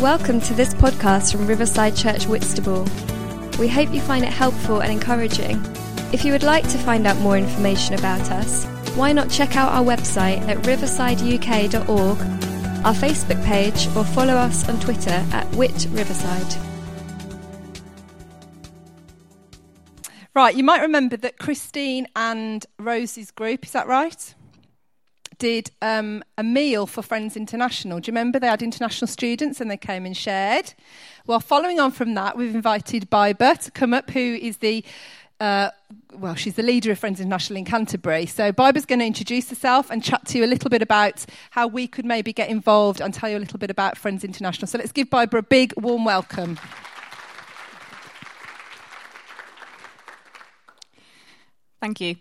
Welcome to this podcast from Riverside Church Whitstable. We hope you find it helpful and encouraging. If you would like to find out more information about us, why not check out our website at riversideuk.org, our Facebook page, or follow us on Twitter at Wit Riverside. Right, you might remember that Christine and Rose's group, is that right? Did um, a meal for Friends International. Do you remember they had international students and they came and shared? Well, following on from that, we've invited Biba to come up, who is the uh, well, she's the leader of Friends International in Canterbury. So Biba's going to introduce herself and chat to you a little bit about how we could maybe get involved and tell you a little bit about Friends International. So let's give Biba a big, warm welcome. Thank you.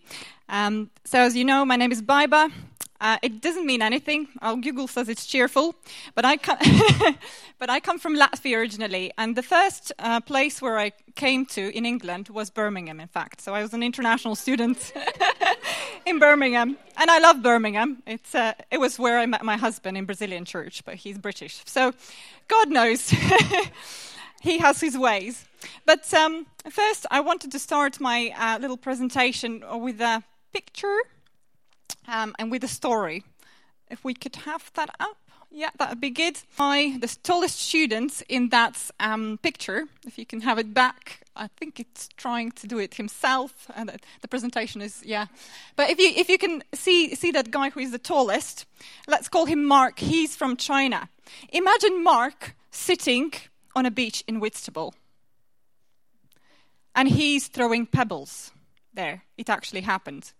Um, so, as you know, my name is Biba. Uh, it doesn't mean anything. Our Google says it's cheerful, but I but I come from Latvia originally, and the first uh, place where I came to in England was Birmingham. In fact, so I was an international student in Birmingham, and I love Birmingham. It's uh, it was where I met my husband in Brazilian church, but he's British, so God knows he has his ways. But um, first, I wanted to start my uh, little presentation with a picture um, and with a story. If we could have that up. Yeah, that would be good. My, the tallest student in that um, picture, if you can have it back, I think it's trying to do it himself. And the presentation is, yeah. But if you, if you can see, see that guy who is the tallest, let's call him Mark. He's from China. Imagine Mark sitting on a beach in Whitstable. And he's throwing pebbles there. It actually happened.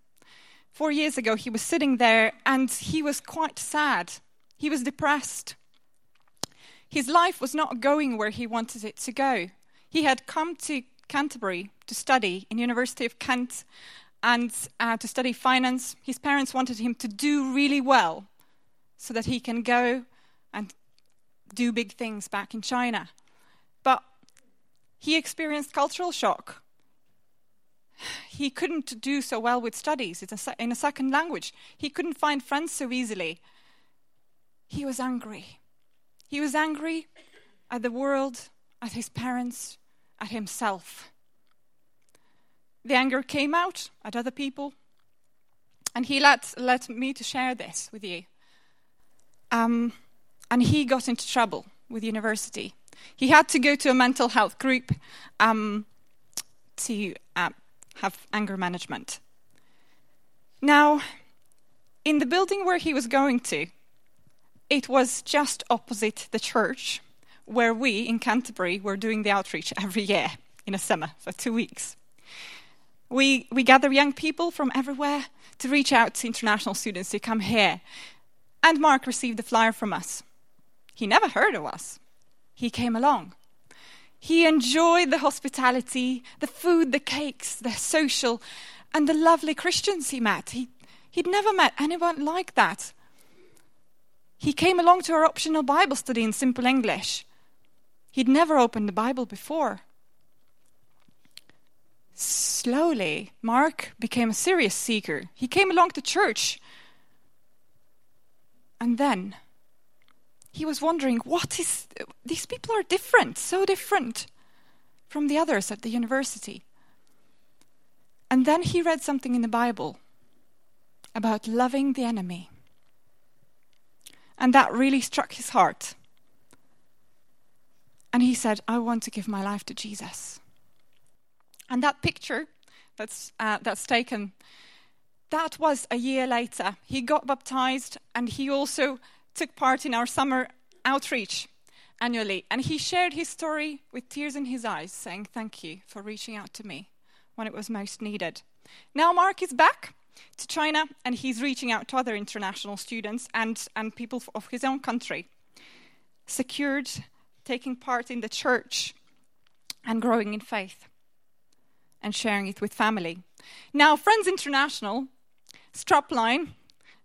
Four years ago, he was sitting there and he was quite sad. He was depressed. His life was not going where he wanted it to go. He had come to Canterbury to study in University of Kent and uh, to study finance. His parents wanted him to do really well so that he can go and do big things back in China. But he experienced cultural shock he couldn't do so well with studies in a second language. He couldn't find friends so easily. He was angry. He was angry at the world, at his parents, at himself. The anger came out at other people, and he let, let me to share this with you. Um, and he got into trouble with university. He had to go to a mental health group um, to uh, have anger management. Now, in the building where he was going to, it was just opposite the church where we in Canterbury were doing the outreach every year in a summer for two weeks. We, we gather young people from everywhere to reach out to international students to come here. And Mark received a flyer from us. He never heard of us. He came along. He enjoyed the hospitality, the food, the cakes, the social, and the lovely Christians he met. He, he'd never met anyone like that. He came along to our optional Bible study in simple English. He'd never opened the Bible before. Slowly, Mark became a serious seeker. He came along to church. And then he was wondering what is these people are different so different from the others at the university. And then he read something in the bible about loving the enemy. And that really struck his heart. And he said i want to give my life to jesus. And that picture that's uh, that's taken that was a year later. He got baptized and he also took part in our summer outreach annually, and he shared his story with tears in his eyes, saying, Thank you for reaching out to me when it was most needed. Now, Mark is back to China, and he's reaching out to other international students and, and people of his own country, secured, taking part in the church, and growing in faith, and sharing it with family. Now, Friends International, strapline,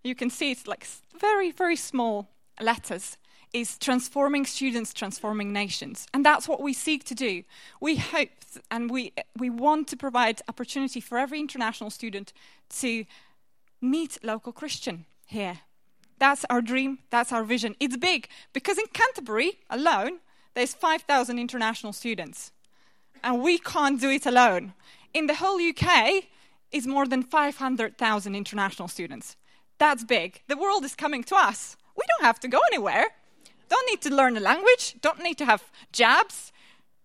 you can see it's like very, very small letters is transforming students, transforming nations. And that's what we seek to do. We hope and we, we want to provide opportunity for every international student to meet local Christian here. That's our dream, that's our vision. It's big because in Canterbury alone, there's 5,000 international students. And we can't do it alone. In the whole UK, is more than 500,000 international students. That's big. The world is coming to us. We don't have to go anywhere. Don't need to learn a language, don't need to have jobs,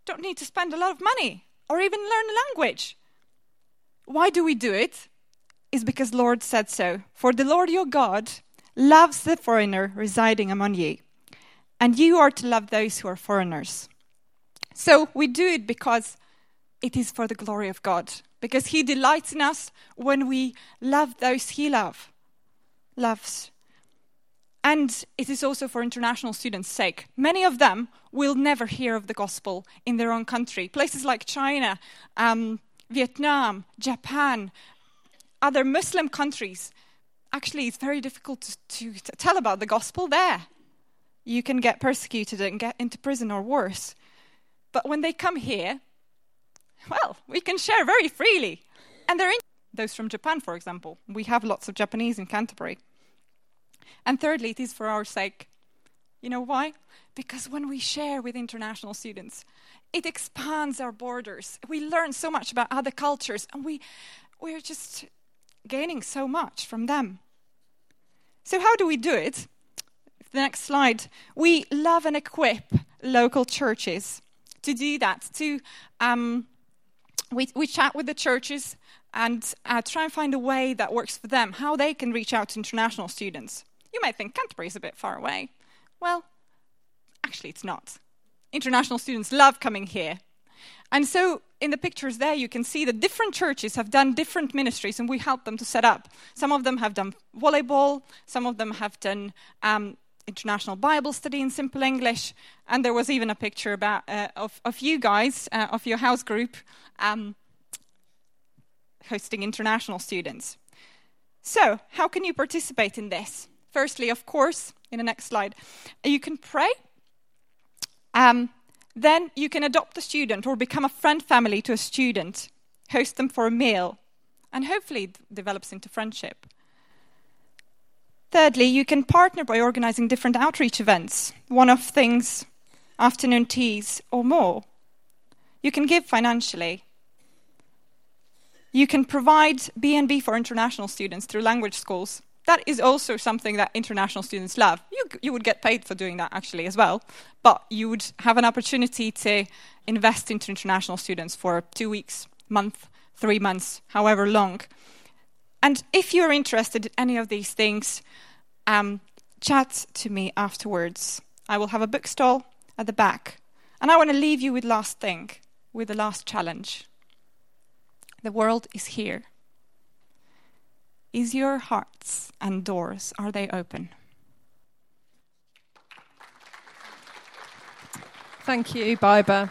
don't need to spend a lot of money or even learn a language. Why do we do it? Is because the Lord said so. For the Lord your God loves the foreigner residing among you, and you are to love those who are foreigners. So we do it because it is for the glory of God, because He delights in us when we love those He love, loves. And it is also for international students' sake. Many of them will never hear of the gospel in their own country. Places like China, um, Vietnam, Japan, other Muslim countries. Actually, it's very difficult to, to, tell about the gospel there. You can get persecuted and get into prison or worse. But when they come here, well, we can share very freely. And they're in those from Japan, for example. We have lots of Japanese in Canterbury. And thirdly, it is for our sake. You know why? Because when we share with international students, it expands our borders. We learn so much about other cultures, and we, we're just gaining so much from them. So, how do we do it? The next slide. We love and equip local churches to do that, to um, we, we chat with the churches and uh, try and find a way that works for them, how they can reach out to international students. You might think Canterbury is a bit far away. Well, actually, it's not. International students love coming here. And so, in the pictures there, you can see that different churches have done different ministries, and we help them to set up. Some of them have done volleyball, some of them have done um, international Bible study in simple English, and there was even a picture about uh, of, of you guys, uh, of your house group, um, hosting international students. So, how can you participate in this? Firstly, of course, in the next slide, you can pray. Um, then you can adopt a student or become a friend family to a student, host them for a meal, and hopefully it develops into friendship. Thirdly, you can partner by organizing different outreach events, one off things, afternoon teas, or more. You can give financially. You can provide B&B for international students through language schools. That is also something that international students love. You, you would get paid for doing that actually as well, but you would have an opportunity to invest into international students for two weeks, month, three months, however long. And if you're interested in any of these things, um, chat to me afterwards. I will have a book stall at the back. And I want to leave you with last thing, with the last challenge. The world is here. Is your hearts and doors are they open? Thank you, Biba.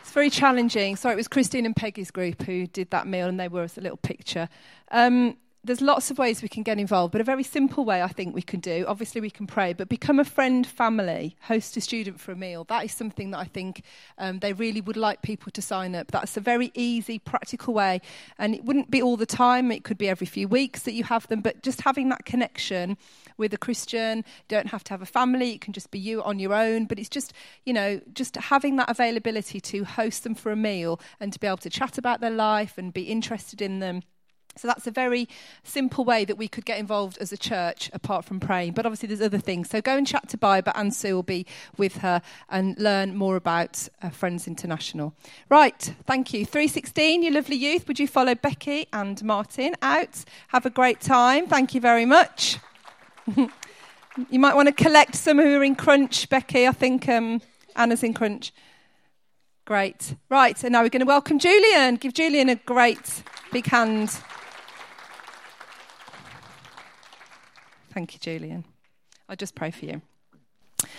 It's very challenging. Sorry, it was Christine and Peggy's group who did that meal, and they were as a little picture. Um, there's lots of ways we can get involved, but a very simple way I think we can do. Obviously, we can pray, but become a friend, family, host a student for a meal. That is something that I think um, they really would like people to sign up. That's a very easy, practical way, and it wouldn't be all the time. It could be every few weeks that you have them, but just having that connection with a Christian. You don't have to have a family. It can just be you on your own. But it's just, you know, just having that availability to host them for a meal and to be able to chat about their life and be interested in them so that's a very simple way that we could get involved as a church apart from praying. But obviously, there's other things. So go and chat to Biba, and Sue will be with her and learn more about uh, Friends International. Right, thank you. 316, you lovely youth, would you follow Becky and Martin out? Have a great time. Thank you very much. you might want to collect some who are in Crunch, Becky. I think um, Anna's in Crunch. Great. Right, and now we're going to welcome Julian. Give Julian a great big hand. Thank you, Julian. I'll just pray for you.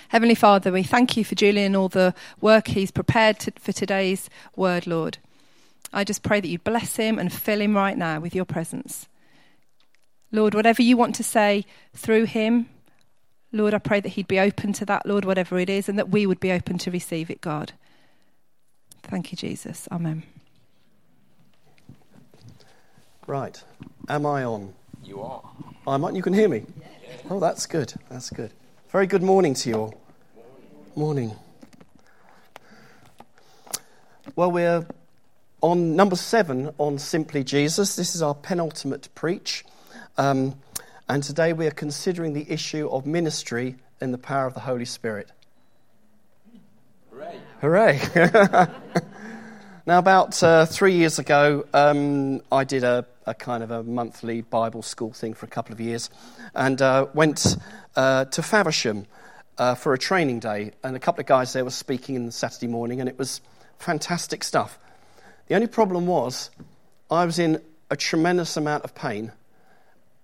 Heavenly Father, we thank you for Julian and all the work he's prepared to, for today's word, Lord. I just pray that you bless him and fill him right now with your presence. Lord, whatever you want to say through him, Lord, I pray that he'd be open to that, Lord, whatever it is, and that we would be open to receive it, God. Thank you, Jesus. Amen. Right. Am I on? You are. I'm on. You can hear me? Oh, that's good. That's good. Very good morning to you all. Morning. Well, we're on number seven on Simply Jesus. This is our penultimate preach. Um, and today we are considering the issue of ministry in the power of the Holy Spirit. Hooray! Hooray! now, about uh, three years ago, um, I did a, a, kind of a monthly Bible school thing for a couple of years and uh, went uh, to Faversham uh, for a training day. And a couple of guys there were speaking in the Saturday morning, and it was fantastic stuff. The only problem was I was in a tremendous amount of pain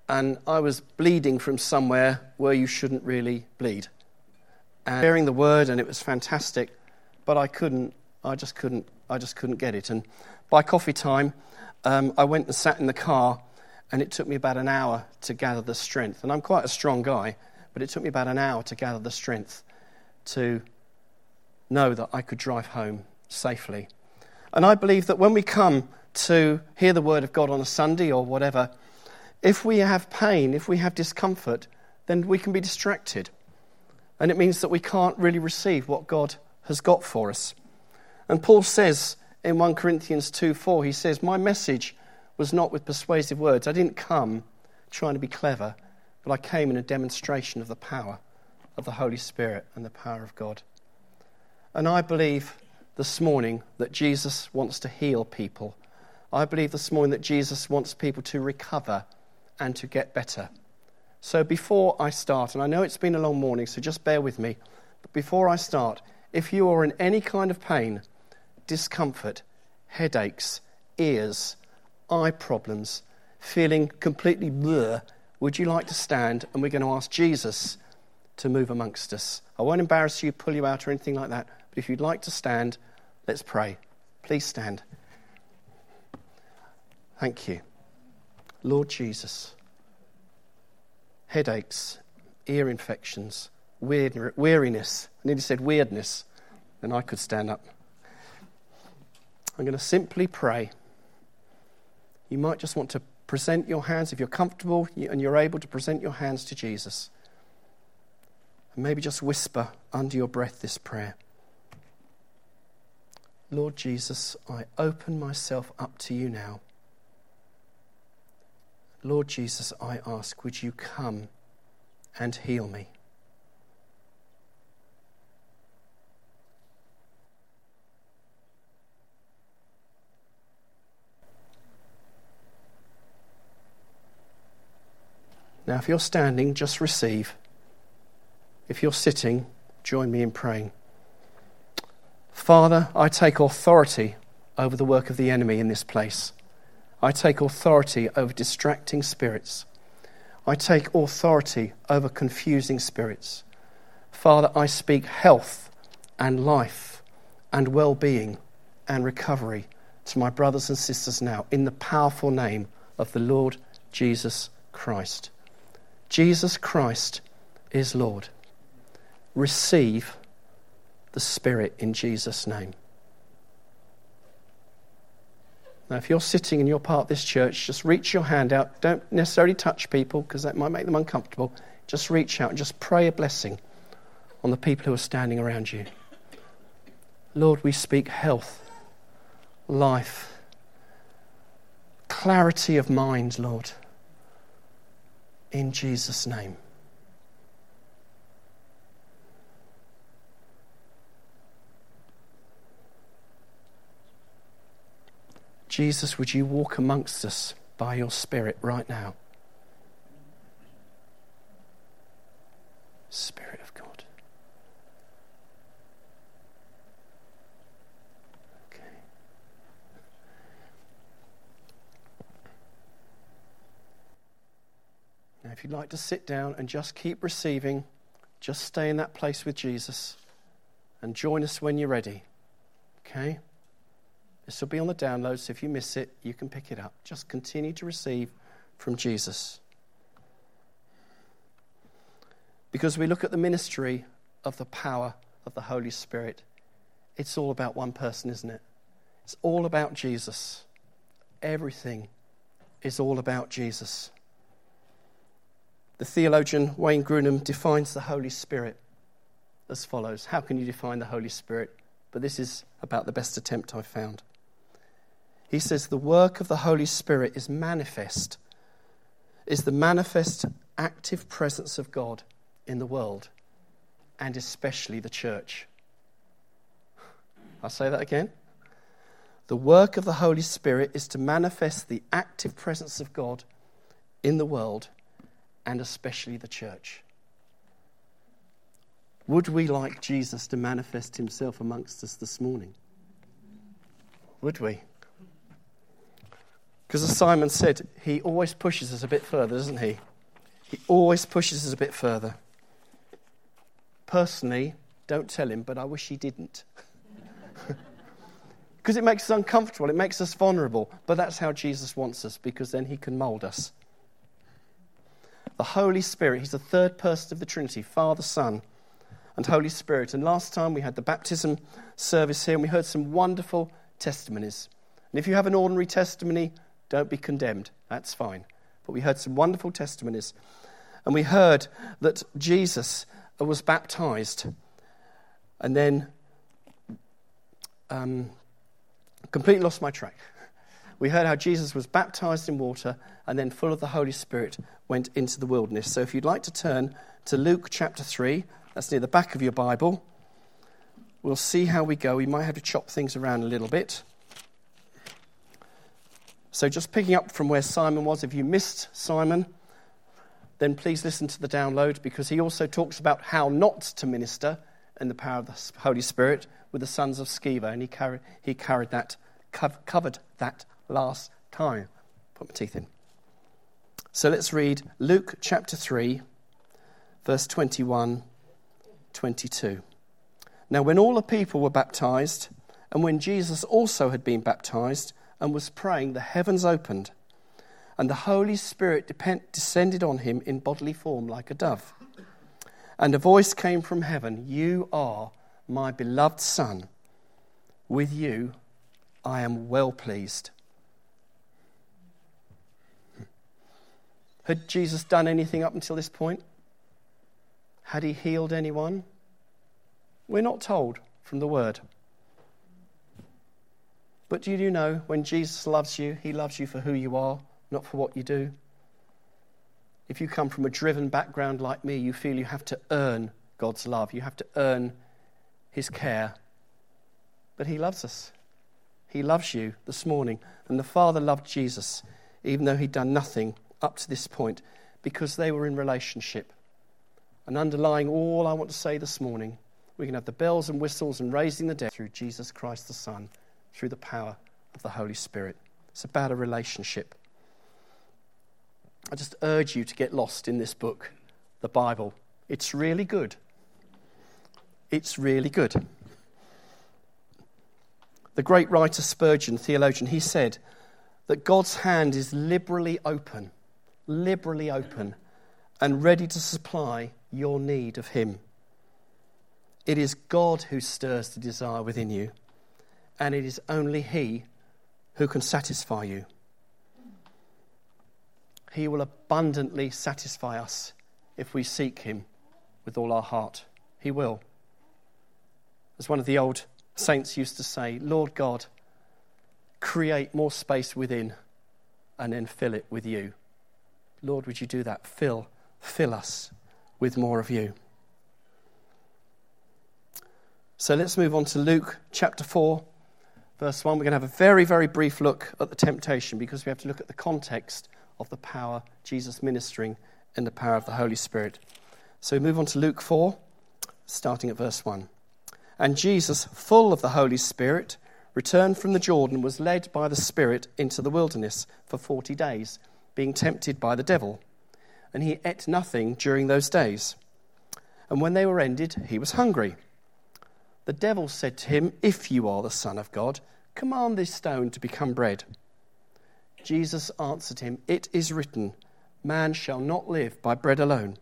and I was bleeding from somewhere where you shouldn't really bleed. And hearing the word, and it was fantastic, but I couldn't, I just couldn't, I just couldn't get it. And by coffee time, um, I went and sat in the car, and it took me about an hour to gather the strength. And I'm quite a strong guy, but it took me about an hour to gather the strength to know that I could drive home safely. And I believe that when we come to hear the word of God on a Sunday or whatever, if we have pain, if we have discomfort, then we can be distracted. And it means that we can't really receive what God has got for us. And Paul says in 1 Corinthians 2 4, he says, My message was not with persuasive words. I didn't come trying to be clever, but I came in a demonstration of the power of the Holy Spirit and the power of God. And I believe this morning that Jesus wants to heal people. I believe this morning that Jesus wants people to recover and to get better. So before I start, and I know it's been a long morning, so just bear with me, but before I start, if you are in any kind of pain, discomfort, headaches, ears, eye problems, feeling completely blur, would you like to stand and we're going to ask Jesus to move amongst us? I won't embarrass you, pull you out, or anything like that, but if you'd like to stand, let's pray. Please stand. Thank you. Lord Jesus, headaches, ear infections, weird, weariness. I nearly said weirdness, then I could stand up. I'm going to simply pray. You might just want to present your hands if you're comfortable and you're able to present your hands to Jesus. And maybe just whisper under your breath this prayer Lord Jesus, I open myself up to you now. Lord Jesus, I ask, would you come and heal me? Now, if you're standing, just receive. If you're sitting, join me in praying. Father, I take authority over the work of the enemy in this place. I take authority over distracting spirits. I take authority over confusing spirits. Father, I speak health and life and well being and recovery to my brothers and sisters now in the powerful name of the Lord Jesus Christ. Jesus Christ is Lord. Receive the Spirit in Jesus' name. Now, if you're sitting and you're part of this church, just reach your hand out. Don't necessarily touch people because that might make them uncomfortable. Just reach out and just pray a blessing on the people who are standing around you. Lord, we speak health, life, clarity of mind, Lord, in Jesus' name. Jesus, would you walk amongst us by your Spirit right now? Spirit of God. Okay. Now, if you'd like to sit down and just keep receiving, just stay in that place with Jesus and join us when you're ready. Okay? This will be on the download, so if you miss it, you can pick it up. Just continue to receive from Jesus. Because we look at the ministry of the power of the Holy Spirit, it's all about one person, isn't it? It's all about Jesus. Everything is all about Jesus. The theologian Wayne Grudem defines the Holy Spirit as follows How can you define the Holy Spirit? But this is about the best attempt I've found. He says the work of the Holy Spirit is manifest, is the manifest active presence of God in the world, and especially the church. I'll say that again. The work of the Holy Spirit is to manifest the active presence of God in the world and especially the church. Would we like Jesus to manifest himself amongst us this morning? Would we? Because as Simon said, he always pushes us a bit further, doesn't he? He always pushes us a bit further. Personally, don't tell him, but I wish he didn't. Because it makes us uncomfortable, it makes us vulnerable. But that's how Jesus wants us, because then he can mold us. The Holy Spirit, he's the third person of the Trinity Father, Son, and Holy Spirit. And last time we had the baptism service here, and we heard some wonderful testimonies. And if you have an ordinary testimony, don't be condemned. That's fine. But we heard some wonderful testimonies. And we heard that Jesus was baptized. And then um, completely lost my track. We heard how Jesus was baptized in water and then, full of the Holy Spirit, went into the wilderness. So, if you'd like to turn to Luke chapter 3, that's near the back of your Bible, we'll see how we go. We might have to chop things around a little bit. So, just picking up from where Simon was, if you missed Simon, then please listen to the download because he also talks about how not to minister in the power of the Holy Spirit with the sons of Sceva, and he carried, he carried that, covered that last time. Put my teeth in. So let's read Luke chapter 3, verse 21 22. Now, when all the people were baptized, and when Jesus also had been baptized and was praying, the heavens opened, and the Holy Spirit descended on him in bodily form like a dove. And a voice came from heaven You are my beloved Son, with you I am well pleased. Had Jesus done anything up until this point? Had he healed anyone? We're not told from the word. But do you know when Jesus loves you, he loves you for who you are, not for what you do? If you come from a driven background like me, you feel you have to earn God's love. You have to earn his care. But he loves us. He loves you this morning. And the Father loved Jesus, even though he'd done nothing up to this point, because they were in relationship. And underlying all I want to say this morning, we can have the bells and whistles and raising the dead through Jesus Christ the Son, through the power of the Holy Spirit. It's about a relationship. I just urge you to get lost in this book, the Bible. It's really good. It's really good. The great writer Spurgeon, theologian, he said that God's hand is liberally open, liberally open, and ready to supply your need of Him. It is God who stirs the desire within you, and it is only He who can satisfy you. He will abundantly satisfy us if we seek Him with all our heart. He will. As one of the old saints used to say, Lord God, create more space within and then fill it with you. Lord, would you do that? Fill, fill us with more of you. So let's move on to Luke chapter 4, verse 1. We're going to have a very, very brief look at the temptation because we have to look at the context of the power Jesus ministering and the power of the Holy Spirit. So we move on to Luke 4, starting at verse 1. And Jesus, full of the Holy Spirit, returned from the Jordan, was led by the Spirit into the wilderness for forty days, being tempted by the devil. And he ate nothing during those days. And when they were ended, he was hungry. The devil said to him, If you are the Son of God, command this stone to become bread. Jesus answered him, It is written, Man shall not live by bread alone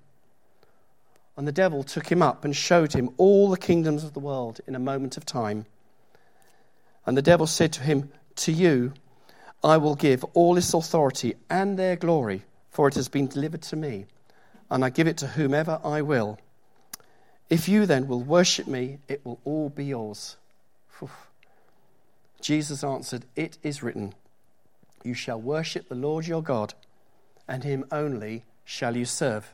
and the devil took him up and showed him all the kingdoms of the world in a moment of time. And the devil said to him, To you I will give all this authority and their glory, for it has been delivered to me. and I give it to whomever I will. If you then will worship me, it will all be yours. Jesus answered, It is written, You shall worship the Lord your God, and him only shall you serve.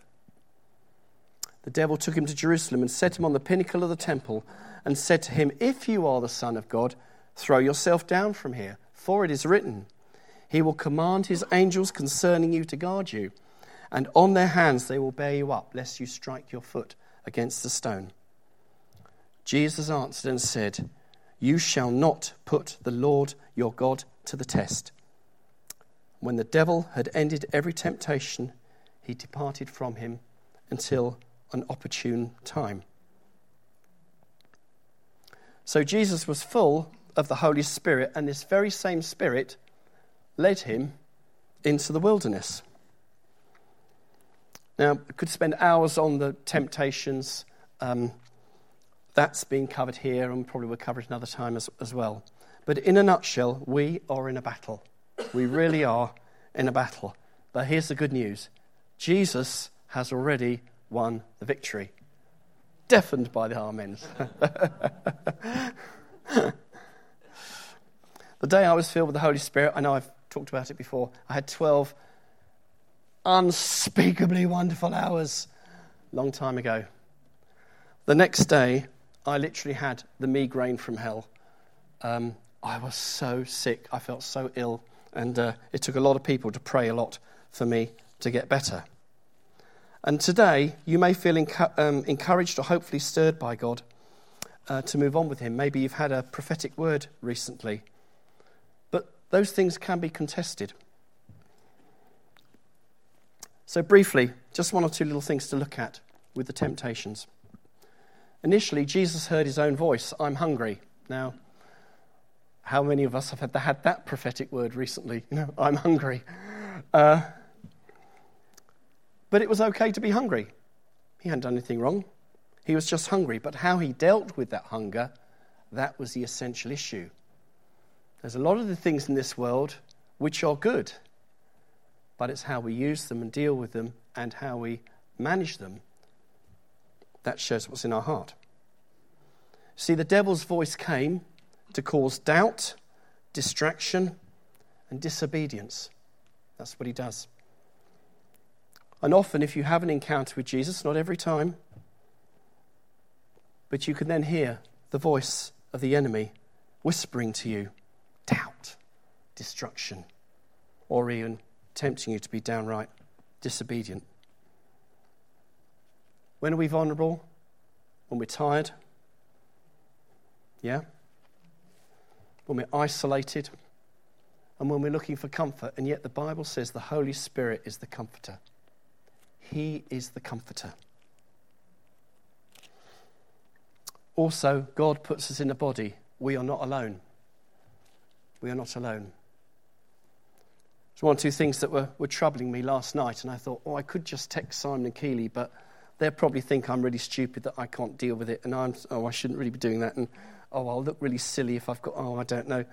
The devil took him to Jerusalem and set him on the pinnacle of the temple and said to him, If you are the Son of God, throw yourself down from here, for it is written, He will command His angels concerning you to guard you, and on their hands they will bear you up, lest you strike your foot against the stone. Jesus answered and said, You shall not put the Lord your God to the test. When the devil had ended every temptation, he departed from him until an opportune time. So Jesus was full of the Holy Spirit, and this very same Spirit led him into the wilderness. Now, I could spend hours on the temptations. Um, that's been covered here, and probably will cover it another time as, as well. But in a nutshell, we are in a battle. We really are in a battle. But here's the good news Jesus has already won the victory. Deafened by the amens. the day I was filled with the Holy Spirit, I know I've talked about it before, I had 12 unspeakably wonderful hours long time ago. The next day, I literally had the migraine from hell. Um, I was so sick. I felt so ill. And uh, it took a lot of people to pray a lot for me to get better. And today, you may feel um, encouraged or hopefully stirred by God uh, to move on with Him. Maybe you've had a prophetic word recently. Those things can be contested. So, briefly, just one or two little things to look at with the temptations. Initially, Jesus heard his own voice I'm hungry. Now, how many of us have had, had that prophetic word recently? You know, I'm hungry. Uh, but it was okay to be hungry. He hadn't done anything wrong. He was just hungry. But how he dealt with that hunger, that was the essential issue. There's a lot of the things in this world which are good but it's how we use them and deal with them and how we manage them that shows what's in our heart. See, the devil's voice came to cause doubt, distraction, and disobedience. That's what he does. And often, if you have an encounter with Jesus, not every time, but you can then hear the voice of the enemy whispering to you doubt, destruction, or even tempting you to be downright disobedient. When are we vulnerable? When we're tired? Yeah? When we're isolated? And when we're looking for comfort. And yet the Bible says the Holy Spirit is the comforter. He is the comforter. Also, God puts us in a body. We are not alone. We are not alone. It's one or two things that were, were troubling me last night, and I thought, oh, I could just text Simon and Keeley, but they'll probably think I'm really stupid that I can't deal with it, and I'm, oh, I shouldn't really be doing that, and oh, I'll look really silly if I've got, oh, I don't know.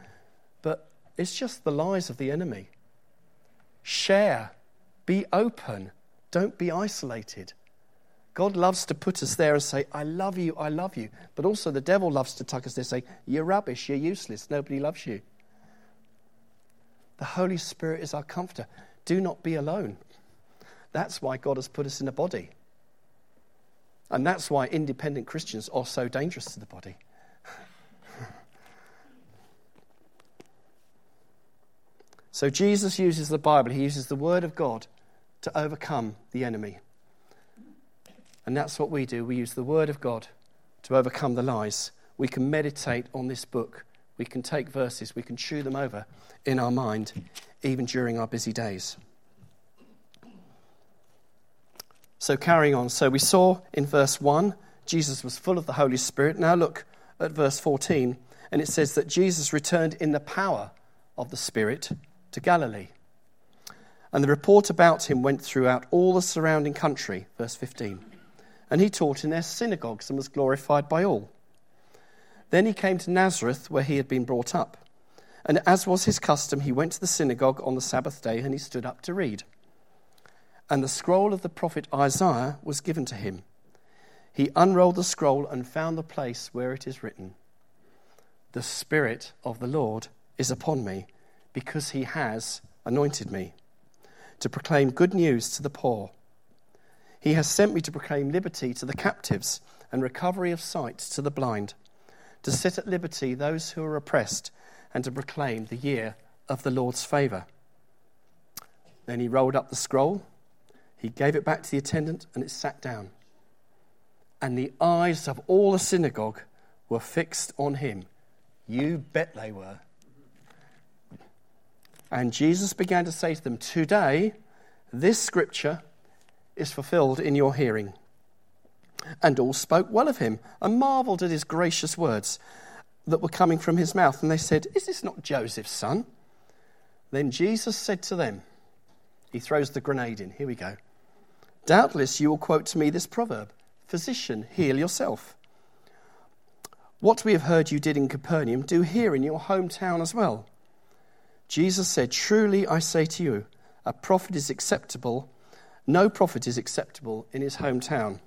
But it's just the lies of the enemy. Share, be open, don't be isolated. God loves to put us there and say, I love you, I love you. But also, the devil loves to tuck us there and say, You're rubbish, you're useless, nobody loves you. The Holy Spirit is our comforter. Do not be alone. That's why God has put us in a body. And that's why independent Christians are so dangerous to the body. so Jesus uses the Bible, he uses the Word of God to overcome the enemy. And that's what we do. We use the Word of God to overcome the lies. We can meditate on this book we can take verses, we can chew them over in our mind, even during our busy days. So, carrying on. So, we saw in verse 1, Jesus was full of the Holy Spirit. Now, look at verse 14, and it says that Jesus returned in the power of the Spirit to Galilee. And the report about him went throughout all the surrounding country, verse 15. And he taught in their synagogues and was glorified by all. Then he came to Nazareth, where he had been brought up. And as was his custom, he went to the synagogue on the Sabbath day and he stood up to read. and the scroll of the prophet Isaiah was given to him. He unrolled the scroll and found the place where it is written The Spirit of the Lord is upon me, because he has anointed me to proclaim good news to the poor. He has sent me to proclaim liberty to the captives and recovery of sight to the blind, to set at liberty those who are oppressed, and to proclaim the year of the Lord's favour. Then he rolled up the scroll, he gave it back to the attendant, and it sat down. And the eyes of all the synagogue were fixed on him. You bet they were. And Jesus began to say to them, Today, this scripture is fulfilled in your hearing. And all spoke well of him and marveled at his gracious words that were coming from his mouth. And they said, Is this not Joseph's son? Then Jesus said to them, He throws the grenade in. Here we go. Doubtless you will quote to me this proverb Physician, heal yourself. What we have heard you did in Capernaum, do here in your hometown as well. Jesus said, Truly I say to you, a prophet is acceptable, no prophet is acceptable in his hometown.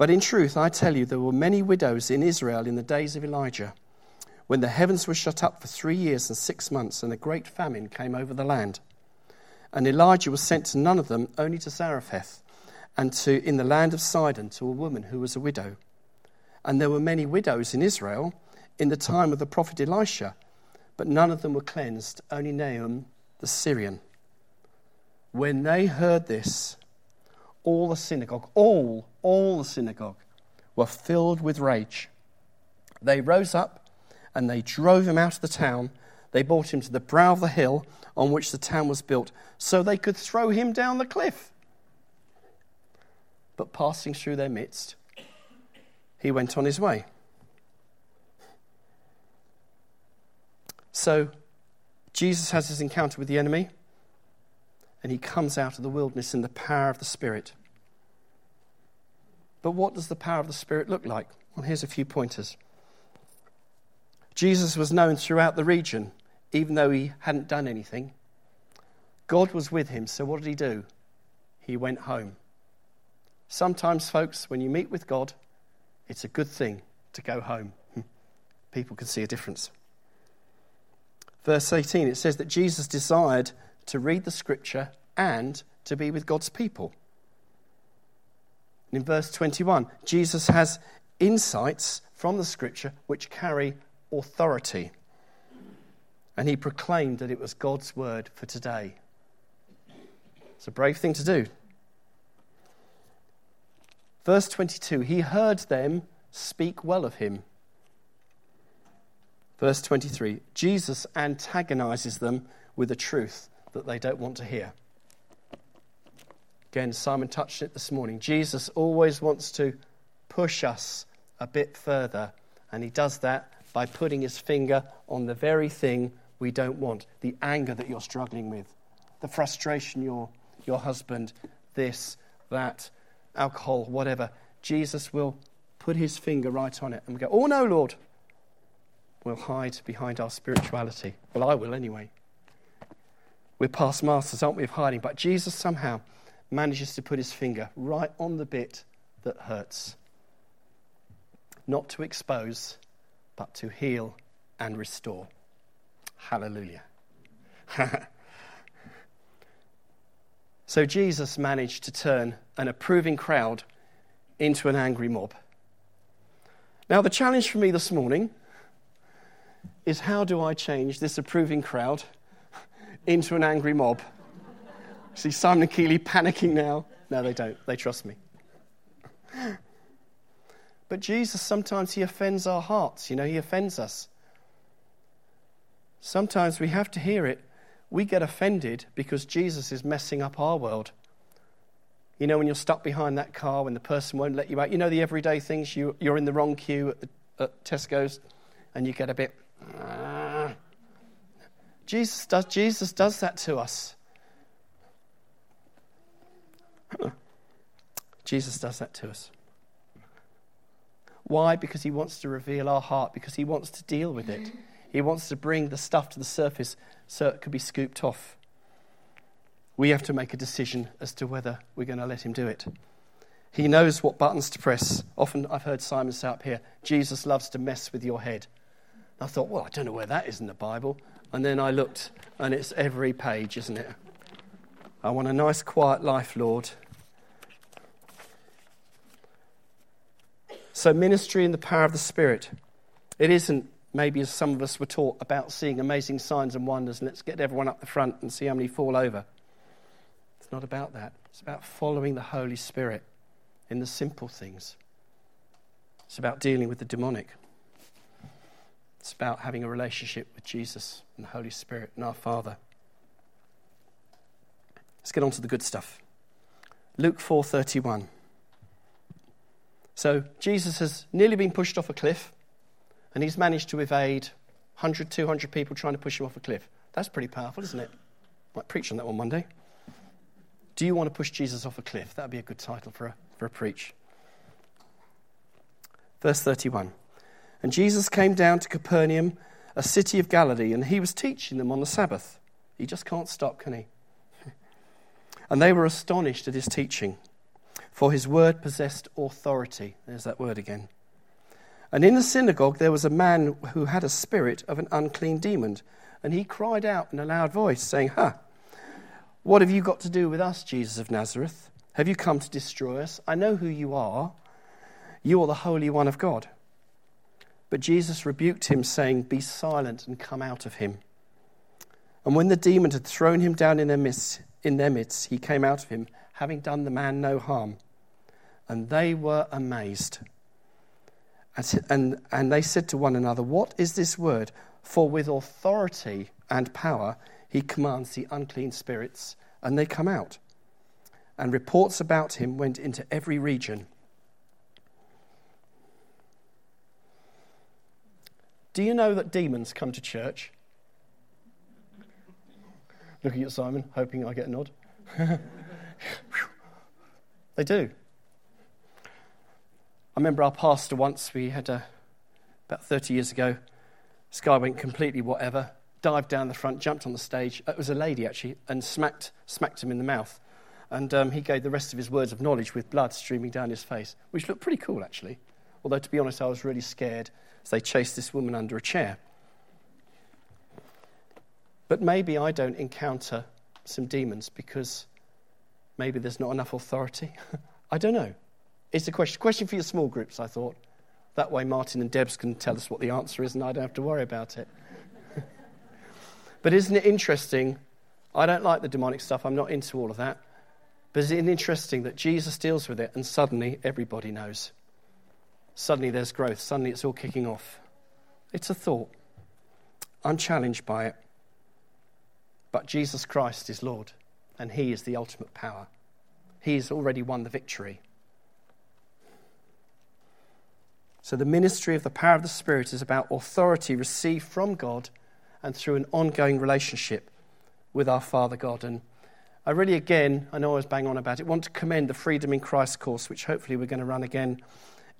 But in truth, I tell you, there were many widows in Israel in the days of Elijah, when the heavens were shut up for three years and six months, and a great famine came over the land. And Elijah was sent to none of them, only to Zarephath, and to in the land of Sidon to a woman who was a widow. And there were many widows in Israel in the time of the prophet Elisha but none of them were cleansed, only Naaman the Syrian. When they heard this, all the synagogue, all, all the synagogue, were filled with rage. They rose up and they drove him out of the town. They brought him to the brow of the hill on which the town was built, so they could throw him down the cliff. But passing through their midst, he went on his way. So Jesus has his encounter with the enemy, and he comes out of the wilderness in the power of the Spirit. But what does the power of the Spirit look like? Well, here's a few pointers. Jesus was known throughout the region, even though he hadn't done anything. God was with him, so what did he do? He went home. Sometimes, folks, when you meet with God, it's a good thing to go home. People can see a difference verse 18, it says that Jesus desired to read the scripture and to be with God's people. in verse 21, Jesus has insights from the scripture which carry authority. And he proclaimed that it was God's word for today. It's a brave thing to do. Verse 22 He heard them speak well of him. Verse 23 Jesus antagonizes them with a truth that they don't want to hear. Again, Simon touched it this morning. Jesus always wants to push us a bit further, and he does that by putting his finger on the very thing we don't want the anger that you're struggling with, the frustration your, your husband, this, that, alcohol, whatever. Jesus will put his finger right on it and we go, Oh no, Lord, we'll hide behind our spirituality. Well, I will anyway. We're past masters, aren't we, of hiding? But Jesus somehow manages to put his finger right on the bit that hurts. Not to expose, but to heal and restore. Hallelujah. so Jesus managed to turn an approving crowd into an angry mob. Now, the challenge for me this morning is how do I change this approving crowd into an angry mob? See Simon and Keeley panicking now. No, they don't. They trust me. But Jesus, sometimes he offends our hearts. You know, he offends us. Sometimes we have to hear it. We get offended because Jesus is messing up our world. You know, when you're stuck behind that car, when the person won't let you out, you know the everyday things, you, you're in the wrong queue at, the, at Tesco's and you get a bit Jesus does, Jesus does that to us. Jesus does that to us. Why? Because he wants to reveal our heart, because he wants to deal with it. He wants to bring the stuff to the surface so it could be scooped off. We have to make a decision as to whether we're going to let him do it. He knows what buttons to press. Often I've heard Simon say up here, Jesus loves to mess with your head. I thought, well, I don't know where that is in the Bible. And then I looked, and it's every page, isn't it? I want a nice, quiet life, Lord. So, ministry in the power of the Spirit. It isn't maybe as some of us were taught about seeing amazing signs and wonders, and let's get everyone up the front and see how many fall over. It's not about that. It's about following the Holy Spirit in the simple things. It's about dealing with the demonic. It's about having a relationship with Jesus and the Holy Spirit and our Father. Let's get on to the good stuff. Luke 4:31. So Jesus has nearly been pushed off a cliff and he's managed to evade 100 200 people trying to push him off a cliff. That's pretty powerful, isn't it? Might preach on that one one day. Do you want to push Jesus off a cliff? That would be a good title for a, for a preach. Verse 31. And Jesus came down to Capernaum, a city of Galilee, and he was teaching them on the Sabbath. He just can't stop, can he? and they were astonished at his teaching, for his word possessed authority. There's that word again. And in the synagogue there was a man who had a spirit of an unclean demon, and he cried out in a loud voice, saying, Ha! What have you got to do with us, Jesus of Nazareth? Have you come to destroy us? I know who you are. You are the Holy One of God. But Jesus rebuked him, saying, Be silent and come out of him. And when the demon had thrown him down in their midst, in their midst he came out of him, having done the man no harm. And they were amazed. And, and, and they said to one another, What is this word? For with authority and power he commands the unclean spirits, and they come out. And reports about him went into every region. Do you know that demons come to church? Looking at Simon, hoping I get a nod. they do. I remember our pastor once, we had a, about 30 years ago, this guy went completely whatever, dived down the front, jumped on the stage. It was a lady, actually, and smacked, smacked him in the mouth. And um, he gave the rest of his words of knowledge with blood streaming down his face, which looked pretty cool, actually. Although, to be honest, I was really scared as they chased this woman under a chair. But maybe I don't encounter some demons because maybe there's not enough authority. I don't know. It's a question, question for your small groups, I thought. That way, Martin and Debs can tell us what the answer is, and I don't have to worry about it. But isn't it interesting? I don't like the demonic stuff, I'm not into all of that. But isn't it interesting that Jesus deals with it and suddenly everybody knows? Suddenly there's growth, suddenly it's all kicking off. It's a thought. I'm challenged by it. But Jesus Christ is Lord, and He is the ultimate power. He has already won the victory. So, the ministry of the power of the Spirit is about authority received from God and through an ongoing relationship with our Father God. And I really, again, I know I was bang on about it, want to commend the Freedom in Christ course, which hopefully we're going to run again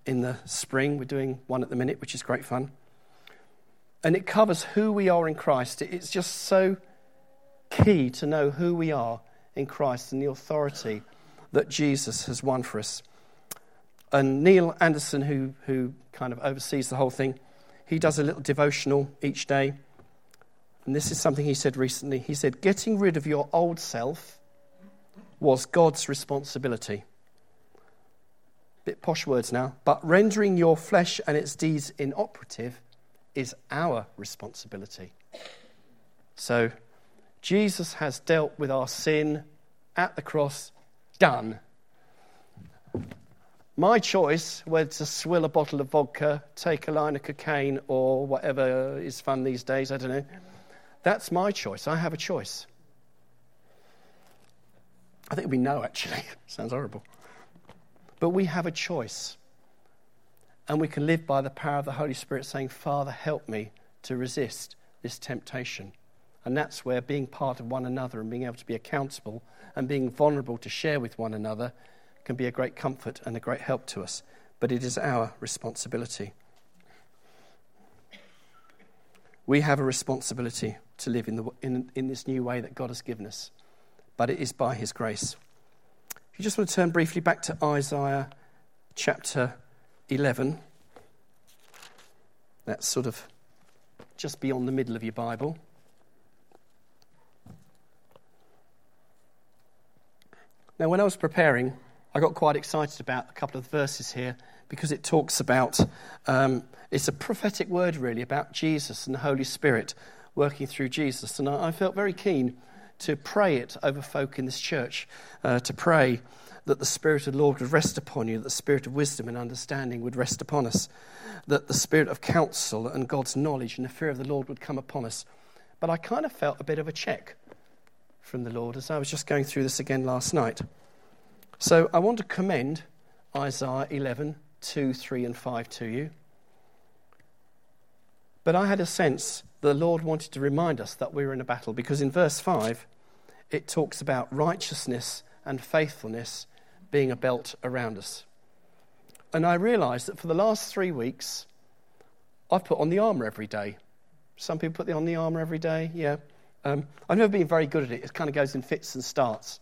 in the spring. We're doing one at the minute, which is great fun. And it covers who we are in Christ. It's just so key to know who we are in Christ and the authority that Jesus has won for us. And Neil Anderson, who, who kind of oversees the whole thing, he does a little devotional each day and this is something he said recently. He said, Getting rid of your old self was God's responsibility. Bit posh words now, but rendering your flesh and its deeds inoperative is our responsibility. So, Jesus has dealt with our sin at the cross, done. My choice whether to swill a bottle of vodka, take a line of cocaine, or whatever is fun these days, I don't know. That's my choice. I have a choice. I think be no, actually. Sounds horrible. But we have a choice. And we can live by the power of the Holy Spirit saying, Father, help me to resist this temptation. And that's where being part of one another and being able to be accountable and being vulnerable to share with one another can be a great comfort and a great help to us. But it is our responsibility. We have a responsibility to live in, the, in, in this new way that God has given us. but it is by his grace. You just want to turn briefly back to Isaiah chapter 11, that's sort of just beyond the middle of your Bible. Now, when I was preparing, I got quite excited about a couple of verses here because it talks about, um, it's a prophetic word really about Jesus and the Holy Spirit working through Jesus. And I, I felt very keen to pray it over folk in this church, uh, to pray that the Spirit of the Lord would rest upon you, that the Spirit of wisdom and understanding would rest upon us, that the Spirit of counsel and God's knowledge and the fear of the Lord would come upon us. But I kind of felt a bit of a check from the Lord as I was just going through this again last night. So I want to commend Isaiah 11, 2, 3, and 5 to you. But I had a sense the Lord wanted to remind us that we were in a battle because in verse 5 it talks about righteousness and faithfulness being a belt around us. And I realized that for the last three weeks, I've put on the armour every day. Some people put on the armour every day, yeah. Um, I've never been very good at it. It kind of goes in fits and starts.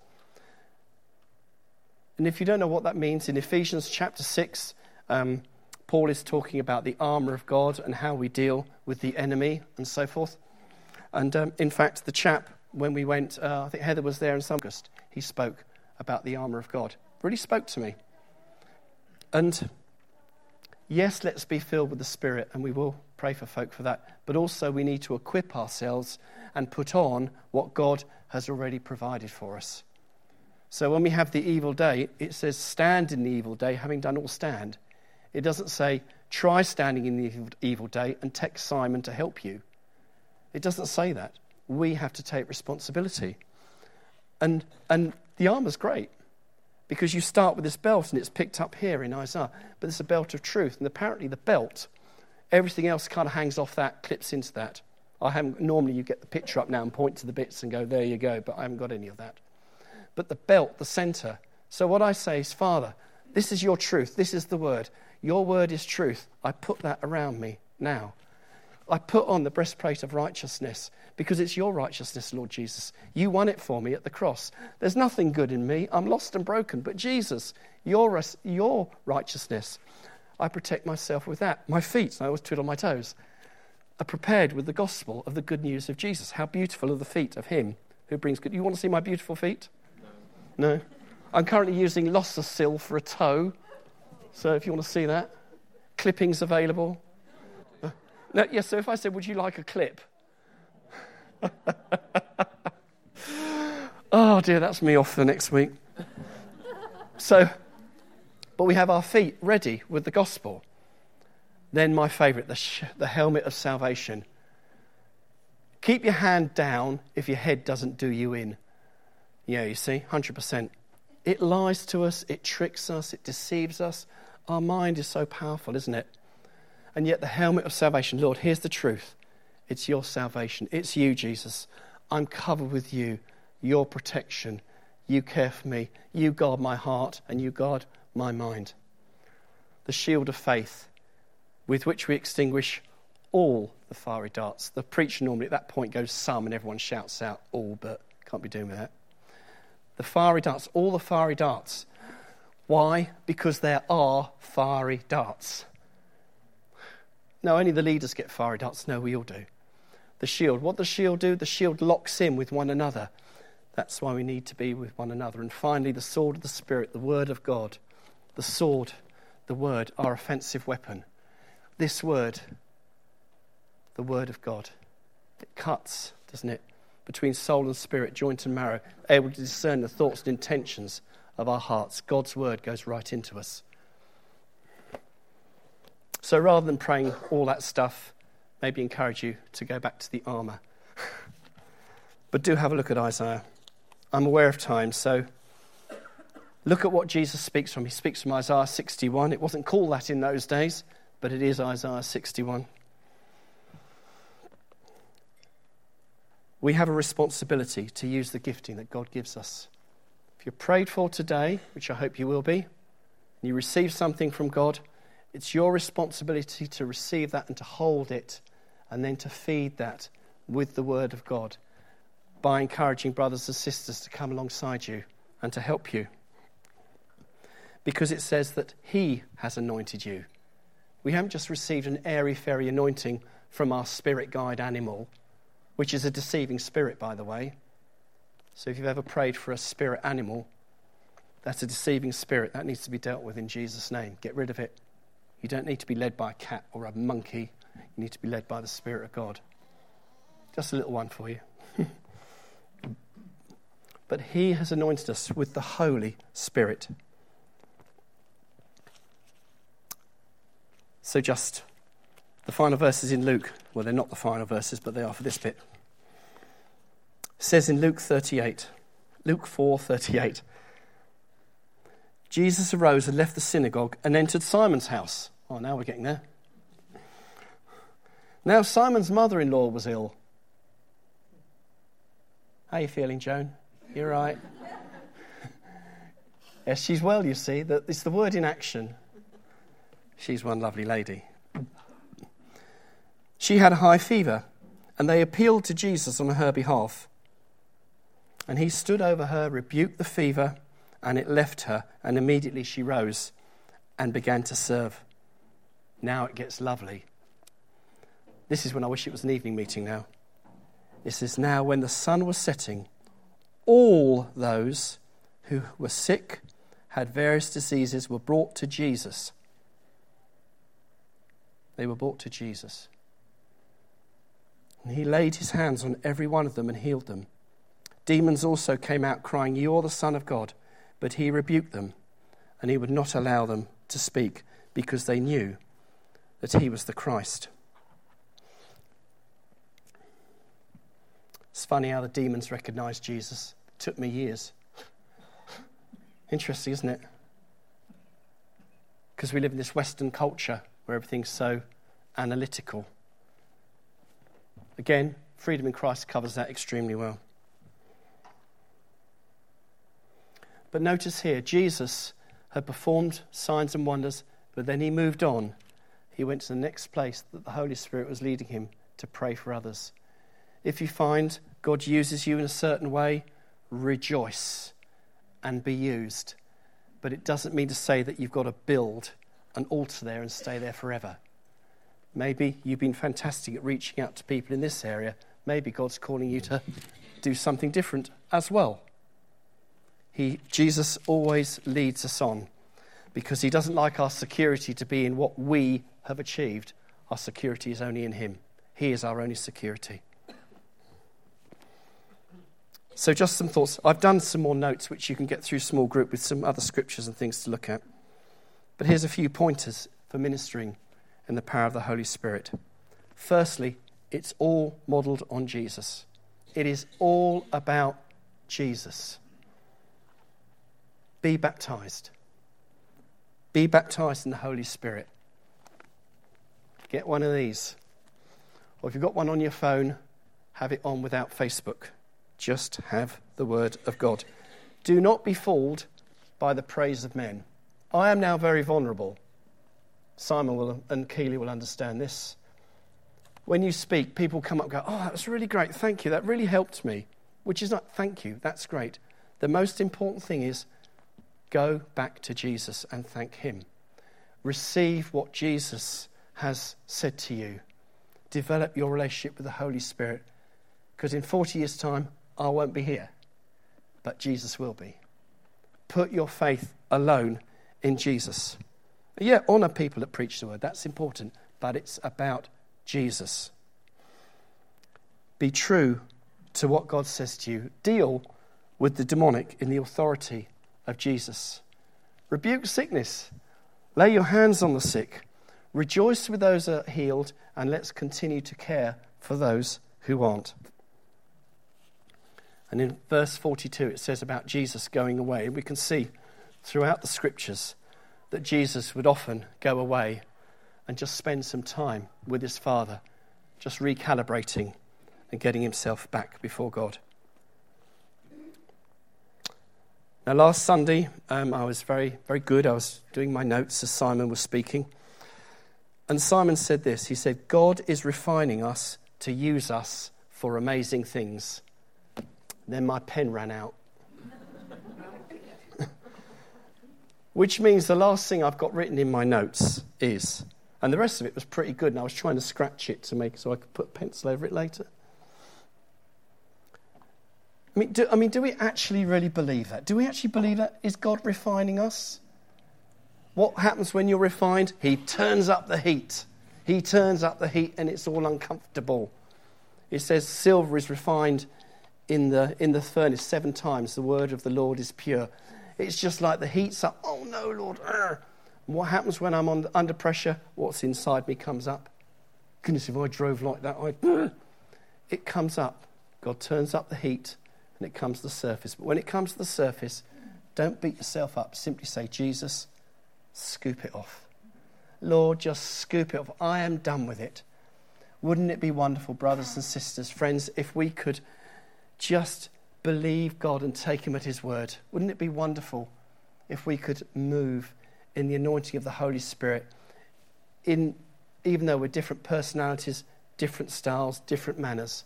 And if you don't know what that means, in Ephesians chapter 6, um, Paul is talking about the armour of God and how we deal with the enemy and so forth. And um, in fact, the chap, when we went, uh, I think Heather was there in August, he spoke about the armour of God. Really spoke to me. And yes, let's be filled with the Spirit, and we will pray for folk for that. But also, we need to equip ourselves and put on what God has already provided for us. So when we have the evil day, it says, stand in the evil day, having done all stand. It doesn't say, try standing in the evil day and text Simon to help you. It doesn't say that. We have to take responsibility. And, and the armour's great because you start with this belt and it's picked up here in Isaiah, but it's a belt of truth. And apparently, the belt, everything else kind of hangs off that, clips into that. I haven't, normally, you get the picture up now and point to the bits and go, there you go, but I haven't got any of that. But the belt, the centre. So, what I say is, Father, this is your truth, this is the word. Your word is truth. I put that around me now. I put on the breastplate of righteousness because it's your righteousness, Lord Jesus. You won it for me at the cross. There's nothing good in me. I'm lost and broken. But Jesus, your, your righteousness, I protect myself with that. My feet, I always twiddle my toes, are prepared with the gospel of the good news of Jesus. How beautiful are the feet of him who brings good. You want to see my beautiful feet? No. no? I'm currently using Losasil for a toe. So if you want to see that, clippings available. No, yes, so if I said, Would you like a clip? oh dear, that's me off for next week. So, but we have our feet ready with the gospel. Then, my favourite, the, sh- the helmet of salvation. Keep your hand down if your head doesn't do you in. Yeah, you see, 100%. It lies to us, it tricks us, it deceives us. Our mind is so powerful, isn't it? And yet, the helmet of salvation, Lord, here's the truth. It's your salvation. It's you, Jesus. I'm covered with you, your protection. You care for me. You guard my heart and you guard my mind. The shield of faith with which we extinguish all the fiery darts. The preacher normally at that point goes some and everyone shouts out all, but can't be doing that. The fiery darts, all the fiery darts. Why? Because there are fiery darts. No, only the leaders get fiery darts. No, we all do. The shield. What does the shield do? The shield locks in with one another. That's why we need to be with one another. And finally, the sword of the Spirit, the word of God. The sword, the word, our offensive weapon. This word, the word of God, it cuts, doesn't it, between soul and spirit, joint and marrow, able to discern the thoughts and intentions of our hearts. God's word goes right into us. So rather than praying all that stuff, maybe encourage you to go back to the armour. but do have a look at Isaiah. I'm aware of time, so look at what Jesus speaks from. He speaks from Isaiah 61. It wasn't called that in those days, but it is Isaiah 61. We have a responsibility to use the gifting that God gives us. If you're prayed for today, which I hope you will be, and you receive something from God, it's your responsibility to receive that and to hold it and then to feed that with the Word of God. by encouraging brothers and sisters to come alongside you and to help you. Because it says that He has anointed you. We haven't just received an airy fairy anointing from our spirit guide animal, which is a deceiving spirit, by the way. So if you've ever prayed for a spirit animal, that's a deceiving spirit. That needs to be dealt with in Jesus' name. Get rid of it. You don't need to be led by a cat or a monkey. You need to be led by the Spirit of God. Just a little one for you. but He has anointed us with the Holy Spirit. So, just the final verses in Luke. Well, they're not the final verses, but they are for this bit. It says in Luke 38, Luke 4 38. Jesus arose and left the synagogue and entered Simon's house. Oh, now we're getting there. Now Simon's mother in law was ill. How are you feeling, Joan? You're right. yes, she's well, you see. It's the word in action. She's one lovely lady. She had a high fever, and they appealed to Jesus on her behalf. And he stood over her, rebuked the fever and it left her, and immediately she rose and began to serve. Now it gets lovely. This is when I wish it was an evening meeting now. This is now when the sun was setting. All those who were sick, had various diseases, were brought to Jesus. They were brought to Jesus. And he laid his hands on every one of them and healed them. Demons also came out, crying, You are the Son of God. But he rebuked them, and he would not allow them to speak because they knew that he was the Christ. It's funny how the demons recognized Jesus. It took me years. Interesting, isn't it? Because we live in this Western culture where everything's so analytical. Again, freedom in Christ covers that extremely well. But notice here, Jesus had performed signs and wonders, but then he moved on. He went to the next place that the Holy Spirit was leading him to pray for others. If you find God uses you in a certain way, rejoice and be used. But it doesn't mean to say that you've got to build an altar there and stay there forever. Maybe you've been fantastic at reaching out to people in this area. Maybe God's calling you to do something different as well. He, Jesus always leads us on because he doesn't like our security to be in what we have achieved. Our security is only in him. He is our only security. So, just some thoughts. I've done some more notes which you can get through small group with some other scriptures and things to look at. But here's a few pointers for ministering in the power of the Holy Spirit. Firstly, it's all modeled on Jesus. It is all about Jesus. Be baptized. Be baptized in the Holy Spirit. Get one of these. Or if you've got one on your phone, have it on without Facebook. Just have the Word of God. Do not be fooled by the praise of men. I am now very vulnerable. Simon will, and Keeley will understand this. When you speak, people come up and go, Oh, that was really great. Thank you. That really helped me. Which is not, thank you. That's great. The most important thing is Go back to Jesus and thank Him. Receive what Jesus has said to you. Develop your relationship with the Holy Spirit. Because in 40 years' time, I won't be here, but Jesus will be. Put your faith alone in Jesus. Yeah, honour people that preach the word. That's important. But it's about Jesus. Be true to what God says to you. Deal with the demonic in the authority of Jesus. Rebuke sickness. Lay your hands on the sick. Rejoice with those who are healed, and let's continue to care for those who aren't. And in verse 42, it says about Jesus going away. We can see throughout the scriptures that Jesus would often go away and just spend some time with his Father, just recalibrating and getting himself back before God. Now, last Sunday, um, I was very, very good. I was doing my notes as Simon was speaking. And Simon said this He said, God is refining us to use us for amazing things. Then my pen ran out. Which means the last thing I've got written in my notes is, and the rest of it was pretty good, and I was trying to scratch it to make so I could put a pencil over it later. I mean, do, I mean, do we actually really believe that? Do we actually believe that? Is God refining us? What happens when you're refined? He turns up the heat. He turns up the heat and it's all uncomfortable. It says silver is refined in the, in the furnace seven times. The word of the Lord is pure. It's just like the heat's up. Oh no, Lord. What happens when I'm on, under pressure? What's inside me comes up. Goodness, if I drove like that, I'd. It comes up. God turns up the heat and it comes to the surface. But when it comes to the surface, don't beat yourself up. Simply say, Jesus, scoop it off. Lord, just scoop it off. I am done with it. Wouldn't it be wonderful, brothers and sisters, friends, if we could just believe God and take Him at His word? Wouldn't it be wonderful if we could move in the anointing of the Holy Spirit, in, even though we're different personalities, different styles, different manners?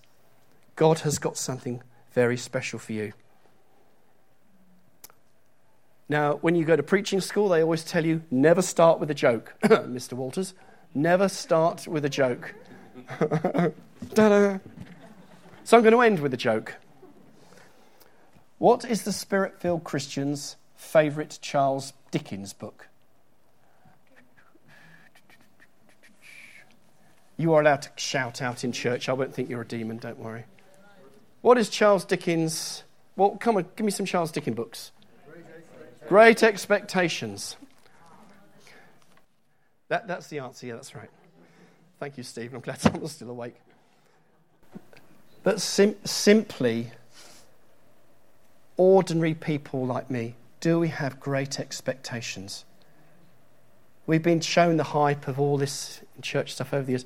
God has got something very special for you. Now, when you go to preaching school, they always tell you never start with a joke, Mr. Walters. Never start with a joke. so I'm going to end with a joke. What is the spirit filled Christian's favourite Charles Dickens book? You are allowed to shout out in church. I won't think you're a demon, don't worry. What is Charles Dickens? Well, come on, give me some Charles Dickens books. Great expectations. That, that's the answer. Yeah, that's right. Thank you, Stephen. I'm glad someone's still awake. But sim- simply, ordinary people like me, do we have great expectations? We've been shown the hype of all this church stuff over the years.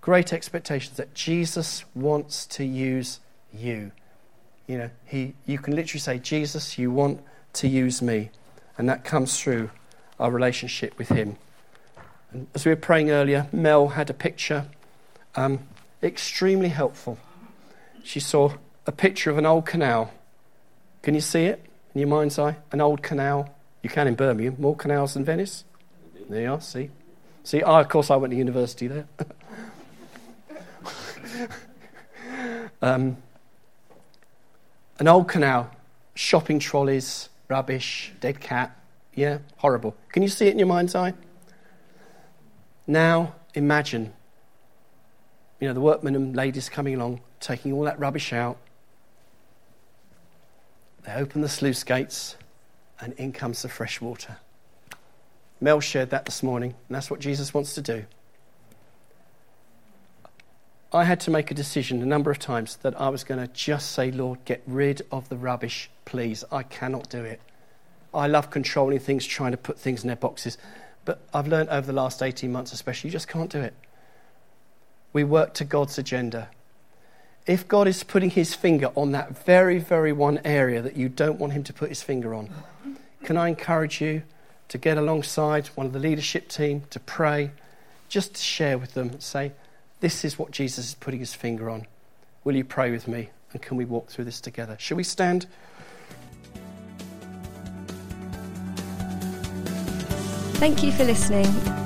Great expectations that Jesus wants to use you. You know, he, you can literally say, Jesus, you want to use me. And that comes through our relationship with Him. And as we were praying earlier, Mel had a picture, um, extremely helpful. She saw a picture of an old canal. Can you see it in your mind's eye? An old canal. You can in Birmingham. More canals than Venice. There you are, see? See, I, of course, I went to university there. um, an old canal, shopping trolleys, rubbish, dead cat. Yeah, horrible. Can you see it in your mind's eye? Now imagine, you know, the workmen and ladies coming along, taking all that rubbish out. They open the sluice gates, and in comes the fresh water. Mel shared that this morning, and that's what Jesus wants to do. I had to make a decision a number of times that I was going to just say, Lord, get rid of the rubbish, please. I cannot do it. I love controlling things, trying to put things in their boxes. But I've learned over the last 18 months, especially, you just can't do it. We work to God's agenda. If God is putting his finger on that very, very one area that you don't want him to put his finger on, can I encourage you to get alongside one of the leadership team to pray, just to share with them, and say, this is what Jesus is putting his finger on. Will you pray with me? And can we walk through this together? Shall we stand? Thank you for listening.